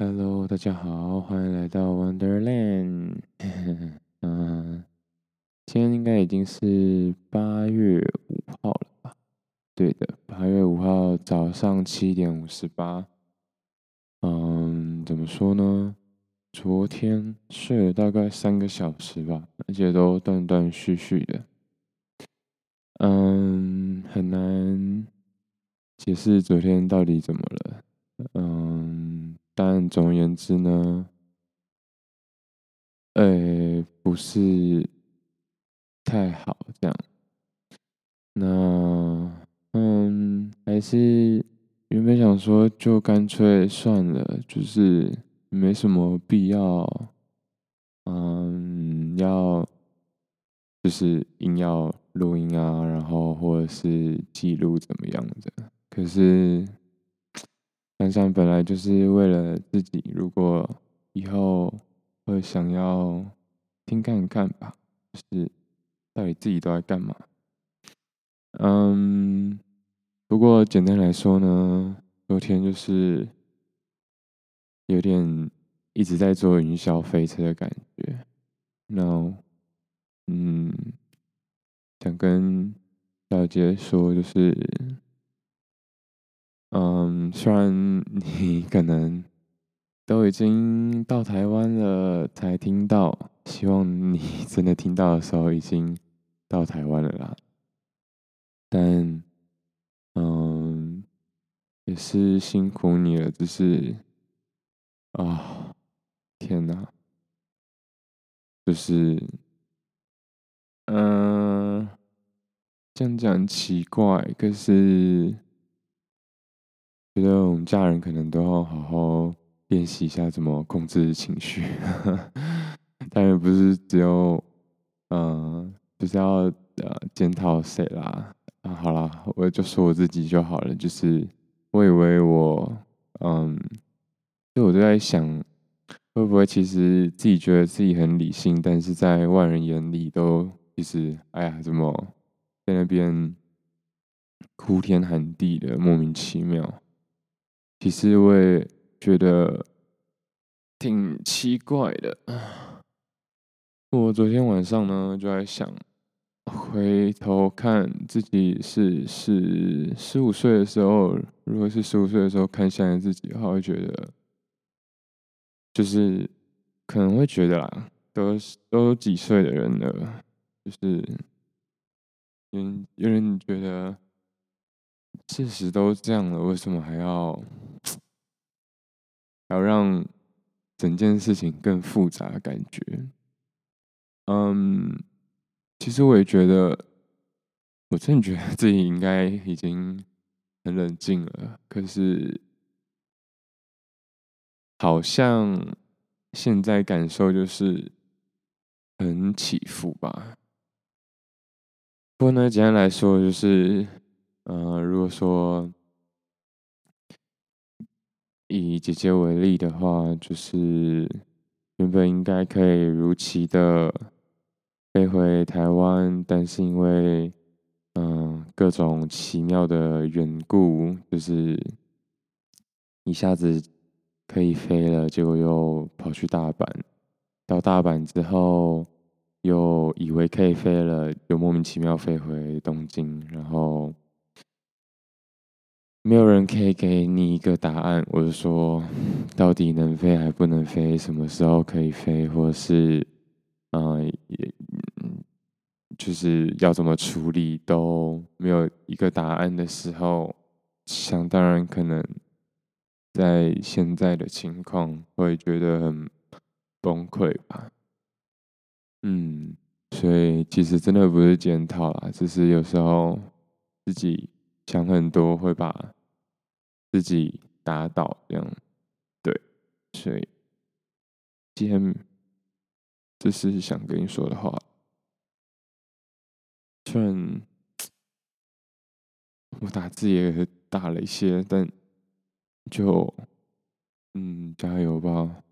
Hello，大家好，欢迎来到 Wonderland。嗯，今天应该已经是八月五号了吧？对的，八月五号早上七点五十八。嗯，怎么说呢？昨天睡了大概三个小时吧，而且都断断续续的。嗯，很难解释昨天到底怎么了。嗯。但总而言之呢，呃、欸，不是太好这样。那，嗯，还是原本想说，就干脆算了，就是没什么必要，嗯，要就是硬要录音啊，然后或者是记录怎么样的。可是。想想本来就是为了自己，如果以后会想要听看看吧，就是到底自己都在干嘛。嗯，不过简单来说呢，昨天就是有点一直在坐云霄飞车的感觉。然后，嗯，想跟小杰说就是。嗯，虽然你可能都已经到台湾了才听到，希望你 真的听到的时候已经到台湾了啦。但，嗯，也是辛苦你了，只是，啊、天哪，就是，嗯，这样讲奇怪，可是。觉得我们家人可能都要好好练习一下怎么控制情绪，当然不是只有，嗯、呃，就是要呃检讨谁啦啊，好啦，我就说我自己就好了，就是我以为我，嗯，就我就在想，会不会其实自己觉得自己很理性，但是在外人眼里都其实，哎呀，怎么在那边哭天喊地的，莫名其妙。其实我也觉得挺奇怪的。我昨天晚上呢就在想，回头看自己是是十五岁的时候，如果是十五岁的时候看现在自己的话，会觉得就是可能会觉得啦，都都几岁的人了，就是有有人觉得。事实都这样了，为什么还要还要让整件事情更复杂感觉？嗯，其实我也觉得，我真的觉得自己应该已经很冷静了，可是好像现在感受就是很起伏吧。不过呢，简单来说就是。嗯、如果说以姐姐为例的话，就是原本应该可以如期的飞回台湾，但是因为嗯、各种奇妙的缘故，就是一下子可以飞了，结果又跑去大阪，到大阪之后又以为可以飞了，又莫名其妙飞回东京，然后。没有人可以给你一个答案，我就说，到底能飞还不能飞？什么时候可以飞？或是，啊、呃，也，就是要怎么处理都没有一个答案的时候，想当然可能在现在的情况会觉得很崩溃吧。嗯，所以其实真的不是检讨啦，只是有时候自己想很多会把。自己打倒这样，对，所以今天这是想跟你说的话。虽然我打字也打了一些，但就嗯，加油吧！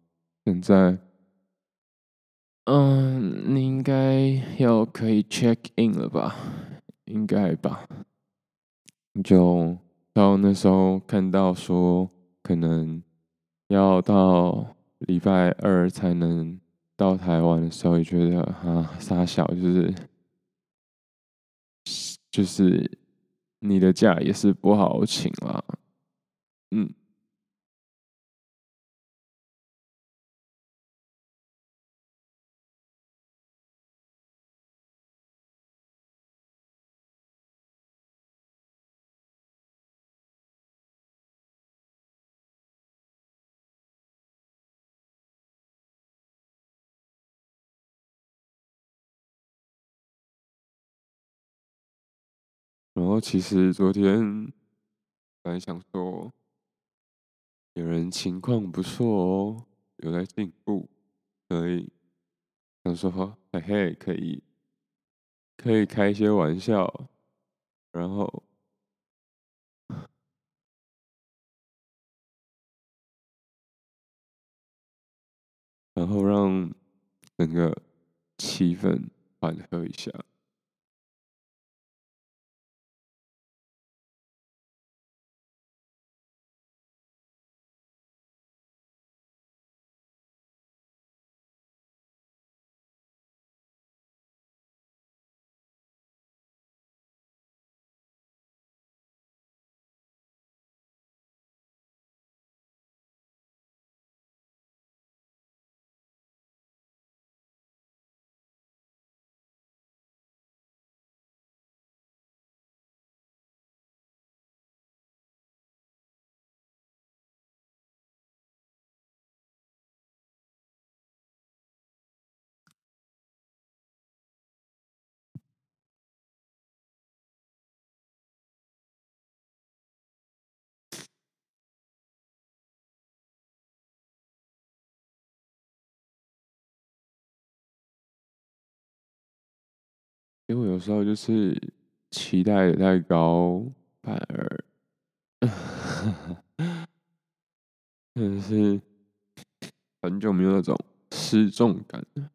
现在，嗯，你应该要可以 check in 了吧？应该吧？就。然后那时候看到说，可能要到礼拜二才能到台湾的时候，也觉得啊，傻小就是就是你的假也是不好请啦，嗯。其实昨天本来想说，有人情况不错哦，有在进步，所以想说嘿嘿，可以可以开一些玩笑，然后然后让整个气氛缓和一下。因为有时候就是期待的太高，反而，真的是很久没有那种失重感了。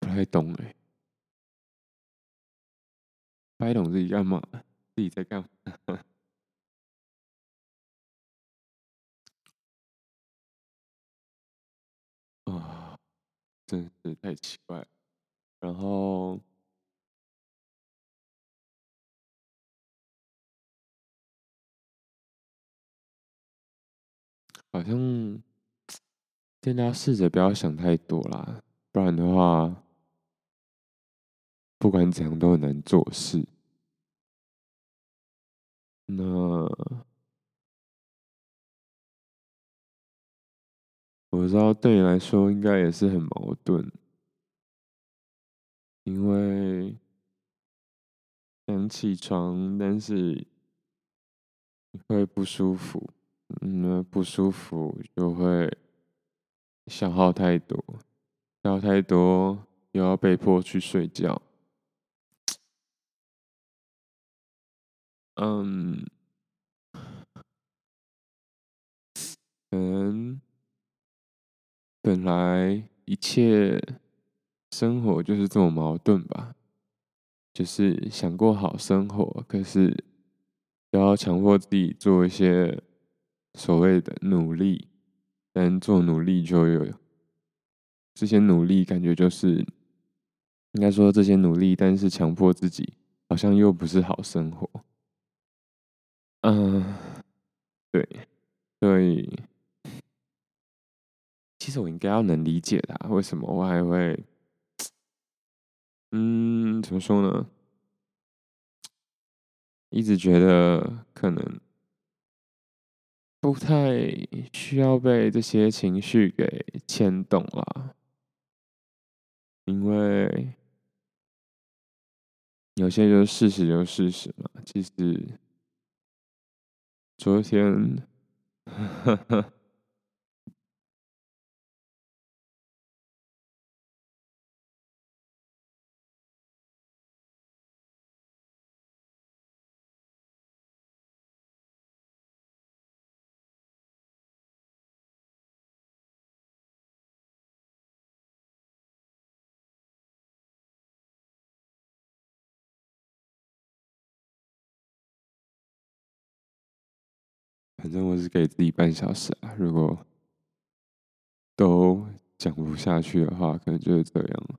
不太懂哎，不太懂自己干嘛，自己在干嘛。真是太奇怪。然后，好像现在试着不要想太多啦，不然的话，不管怎样都很难做事。那。我知道对你来说应该也是很矛盾，因为想起床，但是会不舒服，那不舒服就会消耗太多，消耗太多又要被迫去睡觉，嗯，嗯。本来一切生活就是这么矛盾吧，就是想过好生活，可是又要强迫自己做一些所谓的努力，但做努力就有这些努力，感觉就是应该说这些努力，但是强迫自己好像又不是好生活。嗯，对，所以。其实我应该要能理解他，为什么我还会，嗯，怎么说呢？一直觉得可能不太需要被这些情绪给牵动啦，因为有些就是事实，就是事实嘛。其实昨天。呵 呵正我是给自己半小时啊，如果都讲不下去的话，可能就是这样了。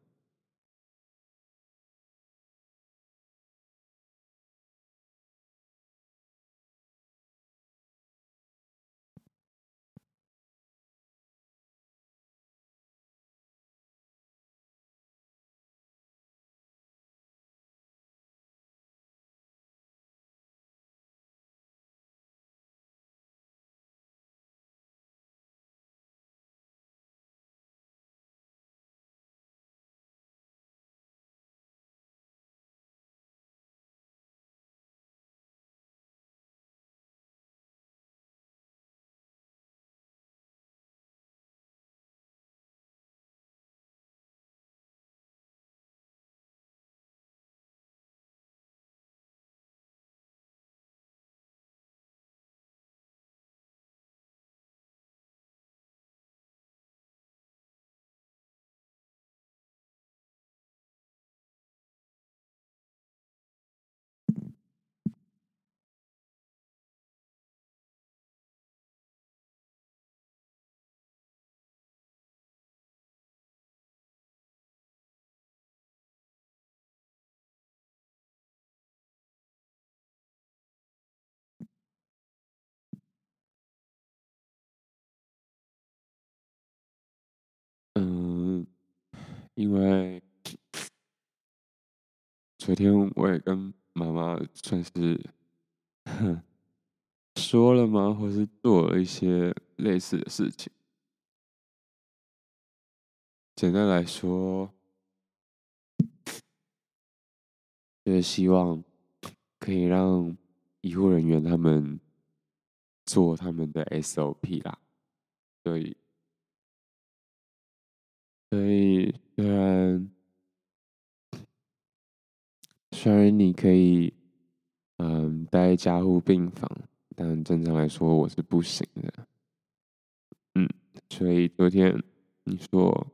因为昨天我也跟妈妈算是 说了吗？或是做了一些类似的事情。简单来说，就是希望可以让医护人员他们做他们的 SOP 啦，所以。所以，虽然虽然你可以，嗯，待加护病房，但正常来说我是不行的。嗯，所以昨天你说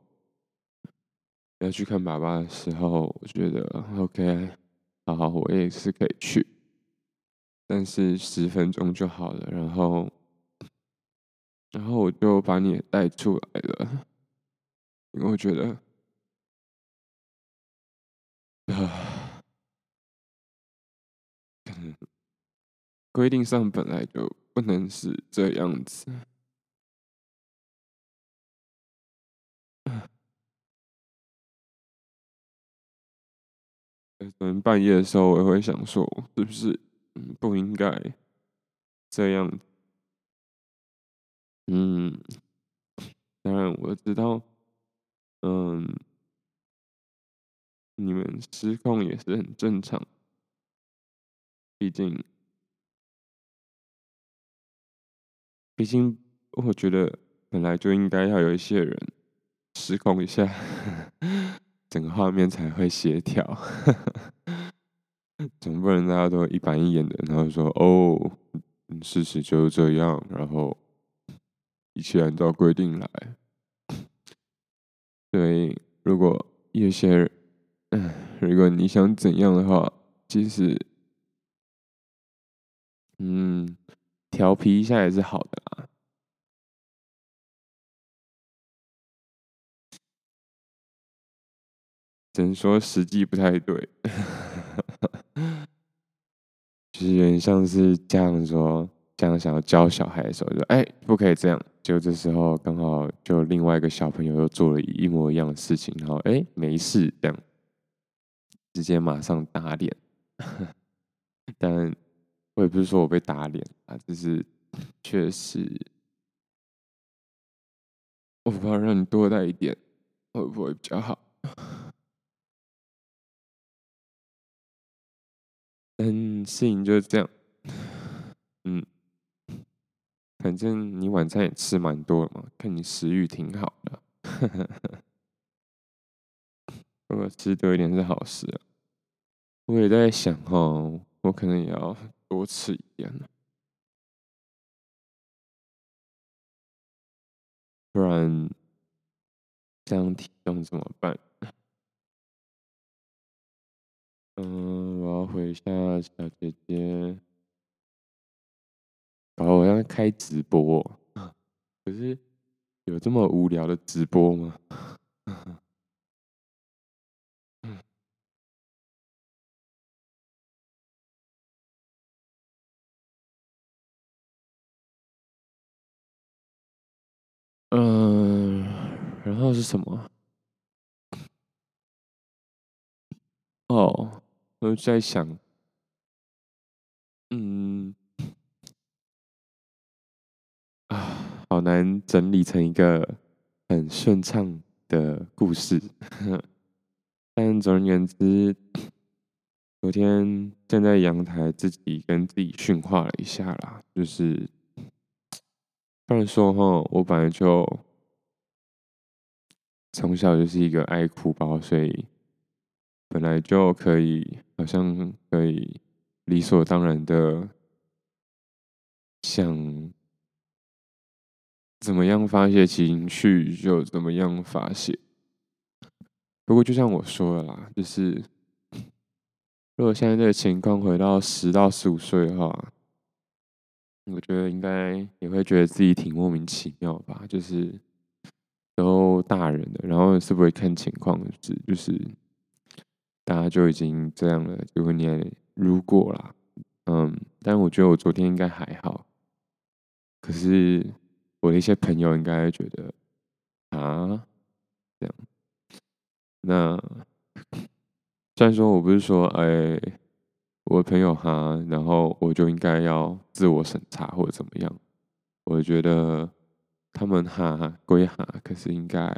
要去看爸爸的时候，我觉得 OK，好好，我也是可以去，但是十分钟就好了。然后，然后我就把你也带出来了。因为我觉得，啊，可能规定上本来就不能是这样子。可能半夜的时候，我也会想说，是不是不应该这样？嗯，当然我知道。嗯，你们失控也是很正常，毕竟，毕竟，我觉得本来就应该要有一些人失控一下，整个画面才会协调，总不能大家都一板一眼的，然后说哦，事实就是这样，然后一切按照规定来。对，如果有些，嗯，如果你想怎样的话，其实，嗯，调皮一下也是好的啦。只能说时机不太对，就是有点像是这样说。这样想要教小孩的时候，就哎，不可以这样。就这时候刚好就另外一个小朋友又做了一模一样的事情，然后哎，没事这样，直接马上打脸。但我也不是说我被打脸啊，只是 确实，我不怕让你多带一点，会不会比较好？嗯，事情就是这样，嗯。反正你晚餐也吃蛮多的嘛，看你食欲挺好的，如果吃多一点是好事啊。我也在想哦，我可能也要多吃一点了，不然这样体重怎么办？嗯，我要回一下小姐姐。搞得我要开直播，可是有这么无聊的直播吗？嗯，然后是什么？哦，我就在想，嗯，啊，好难整理成一个很顺畅的故事。但总而言之，昨天站在阳台，自己跟自己训话了一下啦，就是。虽然说哈，我本来就从小就是一个爱哭包，所以本来就可以，好像可以理所当然的想怎么样发泄情绪就怎么样发泄。不过就像我说的啦，就是 如果现在这个情况回到十到十五岁的话。我觉得应该也会觉得自己挺莫名其妙吧，就是都大人的，然后是不会看情况是，就是大家就已经这样了，就会念如果啦，嗯，但我觉得我昨天应该还好，可是我的一些朋友应该会觉得啊，这样，那 虽然说我不是说哎。我的朋友哈，然后我就应该要自我审查或者怎么样？我觉得他们哈归哈，可是应该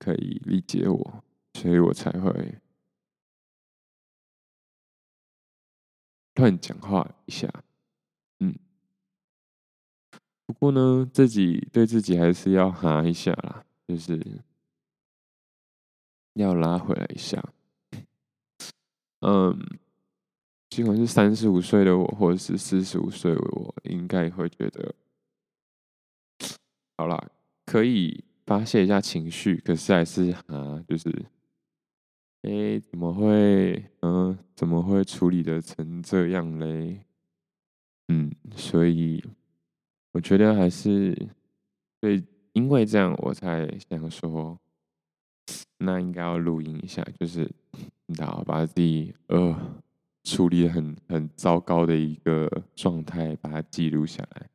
可以理解我，所以我才会乱讲话一下。嗯，不过呢，自己对自己还是要哈一下啦，就是要拉回来一下。嗯。尽管是三十五岁的我，或者是四十五岁的我，应该会觉得，好啦，可以发泄一下情绪，可是还是啊，就是，哎、怎么会，嗯，怎么会处理的成这样嘞？嗯，所以我觉得还是，对，因为这样，我才想说，那应该要录音一下，就是，然后把自己，呃。处理很很糟糕的一个状态，把它记录下来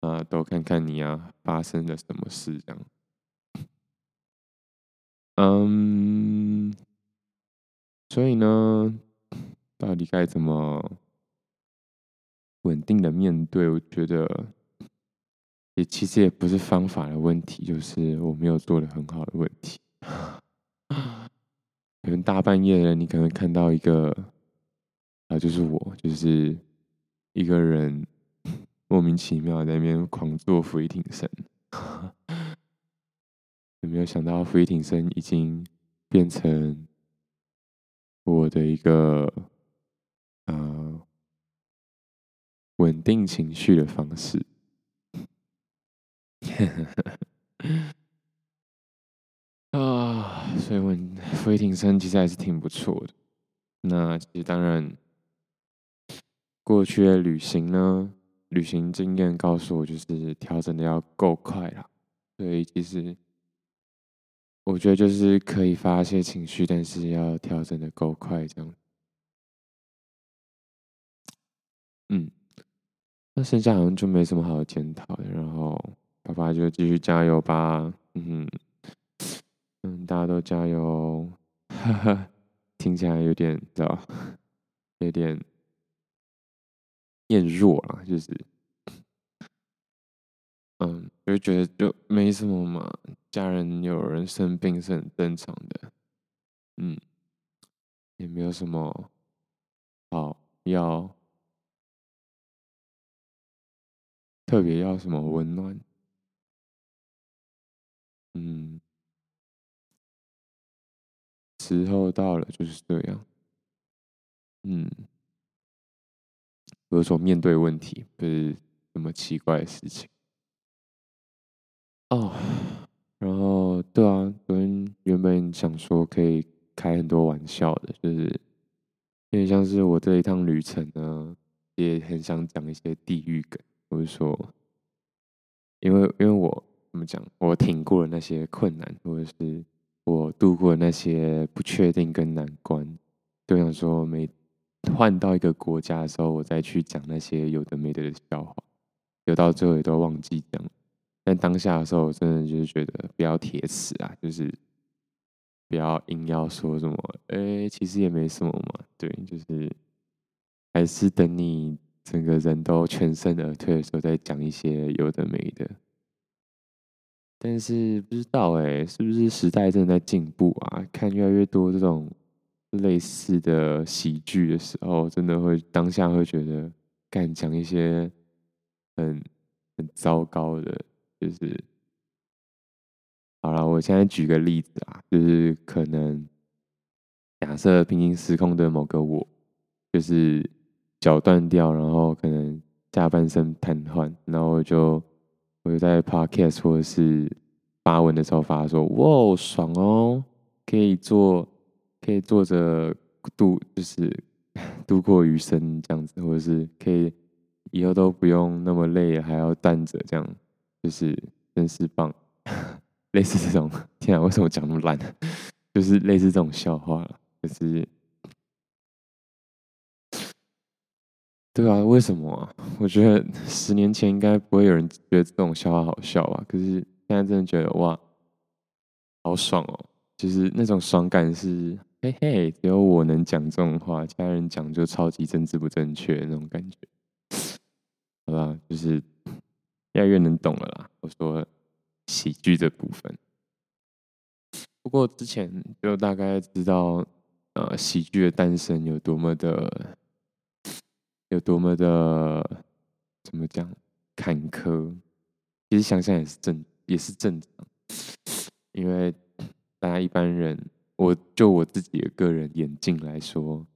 啊，都看看你啊发生了什么事这样。嗯，所以呢，到底该怎么稳定的面对？我觉得也其实也不是方法的问题，就是我没有做的很好的问题。可能大半夜的，你可能看到一个。啊，就是我，就是一个人莫名其妙在那边狂做伏地挺身，有没有想到伏地挺身已经变成我的一个啊、呃、稳定情绪的方式？啊，所以我伏地挺身其实还是挺不错的。那其实当然。过去的旅行呢，旅行经验告诉我，就是调整的要够快啦。所以其实我觉得就是可以发泄情绪，但是要调整的够快，这样。嗯，那剩下好像就没什么好检讨的。然后爸爸就继续加油吧。嗯嗯，大家都加油。哈哈，听起来有点，知道，有点。变弱了，就是，嗯，就觉得就没什么嘛，家人有人生病是很正常的，嗯，也没有什么好要特别要什么温暖，嗯，时候到了就是这样，嗯。有所面对问题，不是什么奇怪的事情哦。然后，对啊，昨天原本想说可以开很多玩笑的，就是有点像是我这一趟旅程呢，也很想讲一些地狱梗，或者说因为因为我怎么讲，我挺过了那些困难，或者是我度过了那些不确定跟难关，就想说每换到一个国家的时候，我再去讲那些有的没的的笑话，有到最后也都忘记讲。但当下的时候，我真的就是觉得不要铁齿啊，就是不要硬要说什么，哎、其实也没什么嘛。对，就是还是等你整个人都全身而退的时候，再讲一些有的没的。但是不知道哎、是不是时代正在进步啊？看越来越多这种类似的喜剧的时候，真的会当下会觉得，敢讲一些很很糟糕的。就是，好了，我现在举个例子啊，就是可能假设平行时空的某个我，就是脚断掉，然后可能下半身瘫痪，然后我就我就在 podcast 或者是发文的时候发说，哇，爽哦，可以做，可以坐着度，就是 度过余生这样子，或者是可以以后都不用那么累，还要站着这样。就是真是棒，类似这种，天啊，为什么讲那么烂？就是类似这种笑话了。可是，对啊，为什么啊？我觉得十年前应该不会有人觉得这种笑话好笑吧？可是现在真的觉得哇，好爽哦！就是那种爽感是，嘿嘿，只有我能讲这种话，其他人讲就超级政治不正确那种感觉。好吧，就是。越来越能懂了啦。我说喜剧的部分，不过之前就大概知道，呃，喜剧的诞生有多么的，有多么的，怎么讲，坎坷。其实想想也是正，也是正常，因为大家一般人，我就我自己的个人眼镜来说，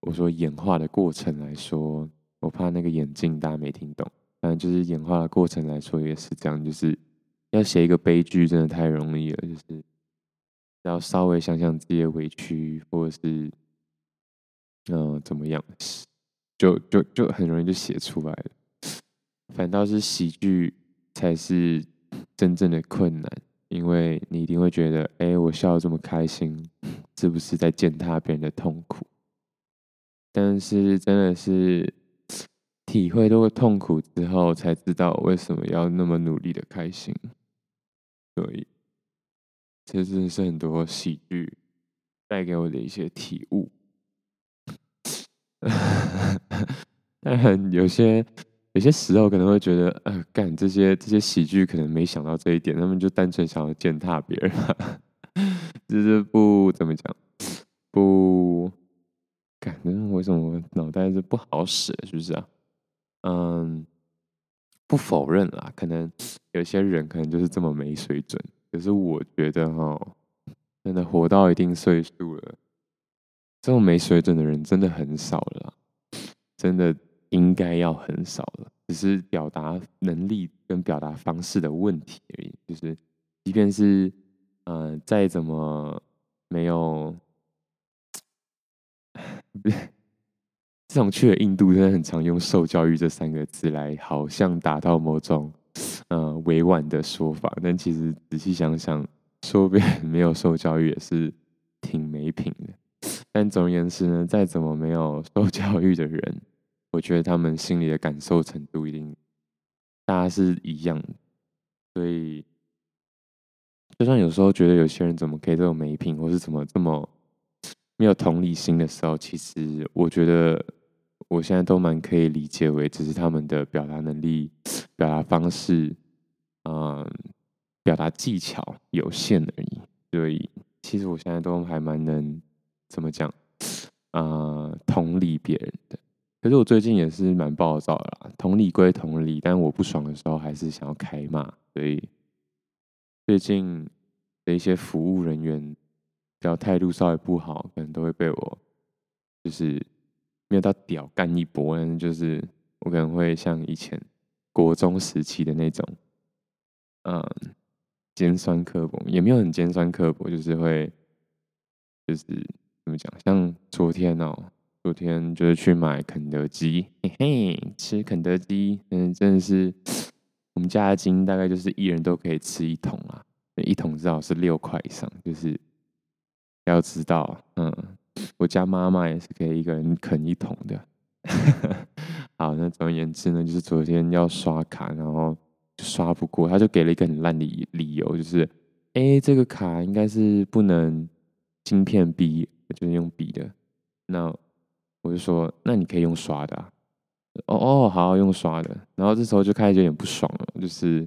我说演化的过程来说，我怕那个眼镜大家没听懂。反正就是演化的过程来说也是这样，就是要写一个悲剧真的太容易了，就是要稍微想想自己的委屈，或者是嗯、怎么样，就就就很容易就写出来了。反倒是喜剧才是真正的困难，因为你一定会觉得，哎、我笑得这么开心，是不是在践踏别人的痛苦？但是真的是。体会多痛苦之后，才知道为什么要那么努力的开心。所以，这真的是很多喜剧带给我的一些体悟。但很有些有些时候可能会觉得，呃，干这些这些喜剧可能没想到这一点，他们就单纯想要践踏别人，就是不怎么讲，不，感觉为什么脑袋是不好使，是不是啊？嗯，不否认啦，可能有些人可能就是这么没水准。可是我觉得哈，真的活到一定岁数了，这种没水准的人真的很少了，真的应该要很少了。只是表达能力跟表达方式的问题而已。就是，即便是嗯，再怎么没有。这种去了印度，真的很常用“受教育”这三个字来，好像达到某种呃委婉的说法，但其实仔细想想，说别人没有受教育也是挺没品的。但总而言之呢，再怎么没有受教育的人，我觉得他们心里的感受程度一定大家是一样的。所以，就算有时候觉得有些人怎么可以这么没品，或是怎么这么没有同理心的时候，其实我觉得。我现在都蛮可以理解为，只是他们的表达能力、表达方式，嗯，表达技巧有限而已。所以，其实我现在都还蛮能怎么讲，啊，同理别人的。可是我最近也是蛮暴躁的啦，同理归同理，但我不爽的时候还是想要开骂。所以，最近的一些服务人员，只要态度稍微不好，可能都会被我就是。没有到屌干一波，但是就是我可能会像以前国中时期的那种，嗯，尖酸刻薄，也没有很尖酸刻薄，就是会，就是怎么讲？像昨天哦，昨天就是去买肯德基，嘿嘿，吃肯德基，嗯，真的是我们家的金大概就是一人都可以吃一桶啊，一桶至少是六块以上，就是要知道，嗯，我家妈妈也是可以一个人啃一桶的。好，那总而言之呢，就是昨天要刷卡，然后刷不过，他就给了一个很烂的理由，就是，哎、这个卡应该是不能芯片哔，就是用哔的。那我就说，那你可以用刷的啊。哦哦，好，好用刷的。然后这时候就开始有点不爽了，就是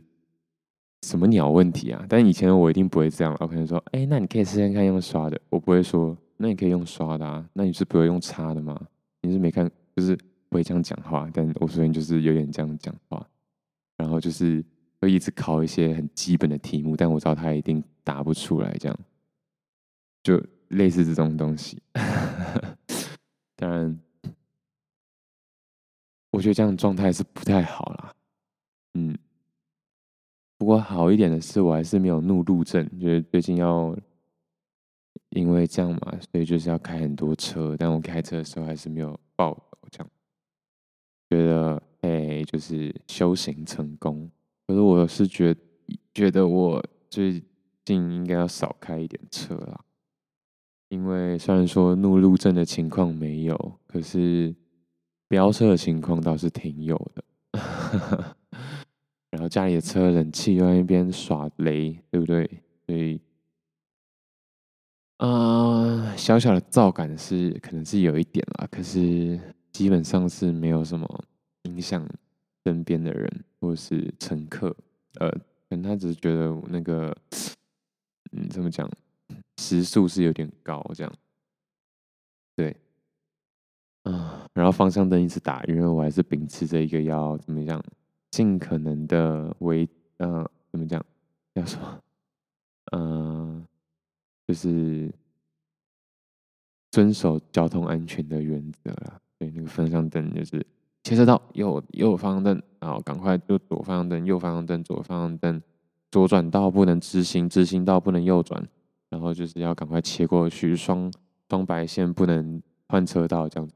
什么鸟问题啊？但以前我一定不会这样，我可能说，哎、那你可以试试看用刷的。我不会说，那你可以用刷的啊？那你是不会用插的吗？你是没看，就是不会这样讲话。但我昨天就是有点这样讲话，然后就是会一直考一些很基本的题目，但我知道他一定答不出来，这样就类似这种东西。当然。我觉得这样状态是不太好啦，嗯。不过好一点的是，我还是没有怒路症，就是最近要因为这样嘛，所以就是要开很多车。但我开车的时候还是没有爆这样，觉得哎，就是修行成功。可是我是觉觉得我最近应该要少开一点车啦，因为虽然说怒路症的情况没有，可是。飙车的情况倒是挺有的，然后家里的车冷气又在那边耍雷，对不对？所以，啊、小小的噪感是可能是有一点啦，可是基本上是没有什么影响身边的人或是乘客，呃，可能他只是觉得那个，嗯，怎么讲，时速是有点高，这样，对。啊，然后方向灯一直打，因为我还是秉持着一个要怎么讲，尽可能的为呃怎么讲，要什么，呃，就是遵守交通安全的原则啦。对，那个方向灯就是切车道右右方向灯，然后赶快就左方向灯，右方向灯，左方向灯，左转道不能直行，直行道不能右转，然后就是要赶快切过去，双双白线不能换车道这样。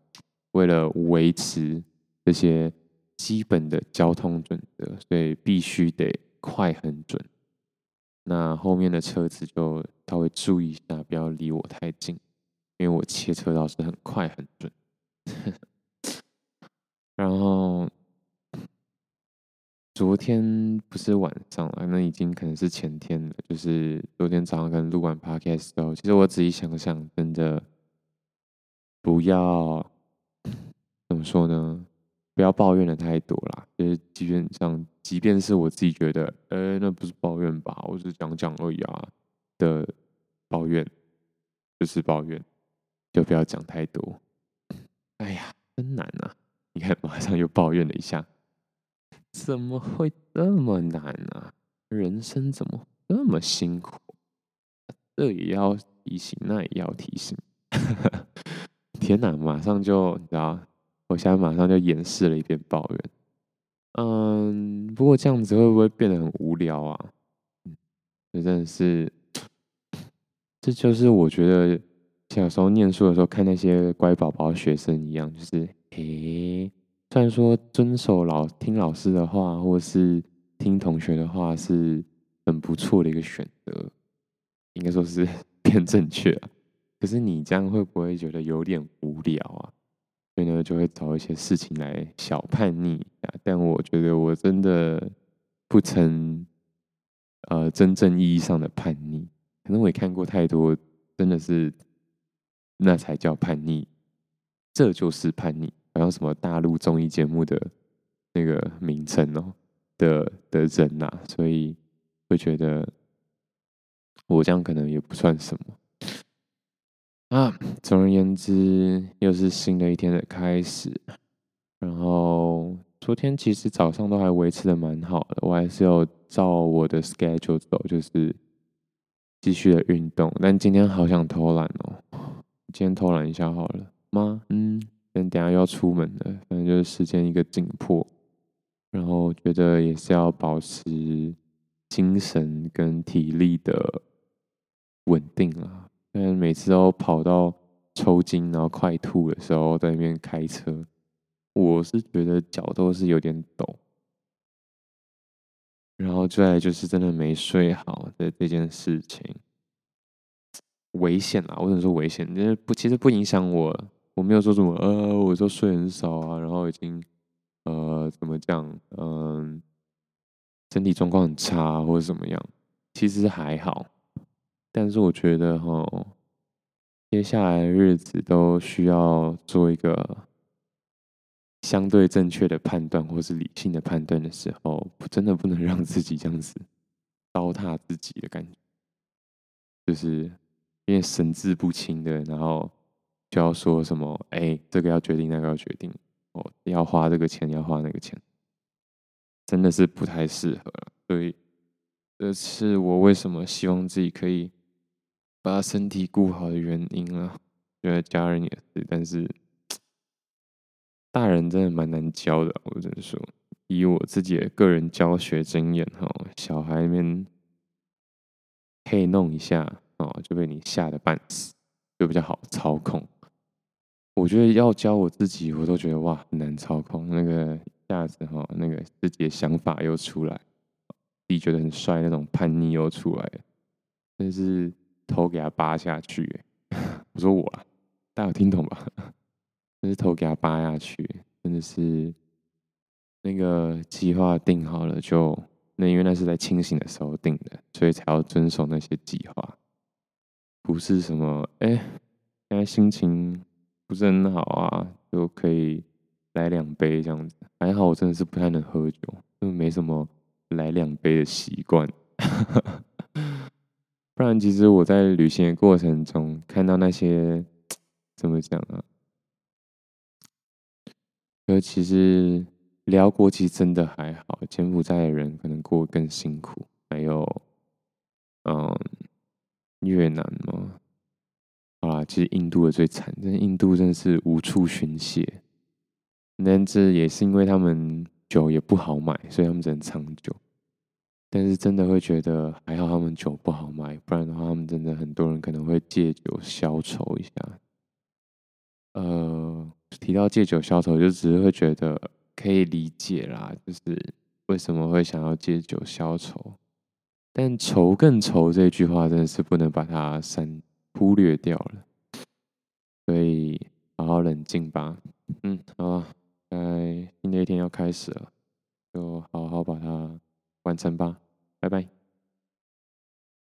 为了维持这些基本的交通准则，所以必须得快很准。那后面的车子就稍微注意一下，不要离我太近，因为我切车道是很快很准。然后昨天不是晚上了，那已经可能是前天了。就是昨天早上跟录完 podcast 之后，其实我仔细想想，真的不要。怎么说呢？不要抱怨的太多啦。就是基本上，即便是我自己觉得，呃，那不是抱怨吧，我只是讲讲而已啊的抱怨，就是抱怨，就不要讲太多。哎呀，真难啊！你看，马上又抱怨了一下，怎么会这么难啊？人生怎么这么辛苦？这也要提醒，那也要提醒。天哪，马上就你知道。我现在马上就演示了一遍抱怨，嗯，不过这样子会不会变得很无聊啊？嗯，这真的是，这就是我觉得小时候念书的时候看那些乖宝宝学生一样，就是，诶，虽然说遵守老听老师的话，或是听同学的话是很不错的一个选择，应该说是 偏正确。可是你这样会不会觉得有点无聊啊？所以呢，就会找一些事情来小叛逆，但我觉得我真的不曾呃真正意义上的叛逆，可能我也看过太多，真的是那才叫叛逆，这就是叛逆，好像什么大陆综艺节目的那个名称哦的的人呐、所以会觉得我这样可能也不算什么。啊，总而言之，又是新的一天的开始。然后昨天其实早上都还维持的蛮好的，我还是有照我的 schedule 走，就是继续的运动。但今天好想偷懒哦，今天偷懒一下好了吗？嗯，等下要出门了，反正就是时间一个紧迫。然后觉得也是要保持精神跟体力的稳定啊。但每次都跑到抽筋，然后快吐的时候，在那边开车，我是觉得脚都是有点抖。然后再来就是真的没睡好的这件事情，危险啊！我只能说危险，就是不，其实不影响我，我没有说什么，呃，我说睡很少啊，然后已经，呃，怎么讲，嗯、身体状况很差或者怎么样，其实还好。但是我觉得哈，接下来的日子都需要做一个。相对正确的判断，或是理性的判断的时候，真的不能让自己这样子糟蹋自己的感觉，就是因为神志不清的，然后就要说什么，哎，这个要决定，那个要决定，哦，要花这个钱，要花那个钱，真的是不太适合。所以，这是我为什么希望自己可以把身体顾好的原因啊。觉得家人也是，但是。大人真的蛮难教的，我只能说，以我自己的个人教学经验哈，小孩们可以弄一下哦，就被你吓得半死，就比较好操控。我觉得要教我自己，我都觉得哇，很难操控。那个一下子哈，那个自己的想法又出来，自己觉得很帅那种叛逆又出来了，真是头给他扒下去。我说我啊，大家有听懂吧？但是头给他扒下去，真的是那个计划定好了就那，因为那是在清醒的时候定的，所以才要遵守那些计划。不是什么哎，现在心情不是很好啊，就可以来两杯这样子。还好我真的是不太能喝酒，就没什么来两杯的习惯。不然其实我在旅行的过程中看到那些怎么讲啊？而其实寮国其实真的还好，柬埔寨的人可能过得更辛苦。还有，嗯，越南嘛，啊，其实印度的最惨，但印度真的是无处寻血。但这也是因为他们酒也不好买，所以他们只能藏酒。但是真的会觉得还好，他们酒不好买，不然的话，他们真的很多人可能会借酒消愁一下。呃。提到借酒消愁，就只是会觉得可以理解啦，就是为什么会想要借酒消愁。但愁更愁这句话真的是不能把它删忽略掉了，所以好好冷静吧。嗯，好，在新的一天要开始了，就好好把它完成吧。拜拜。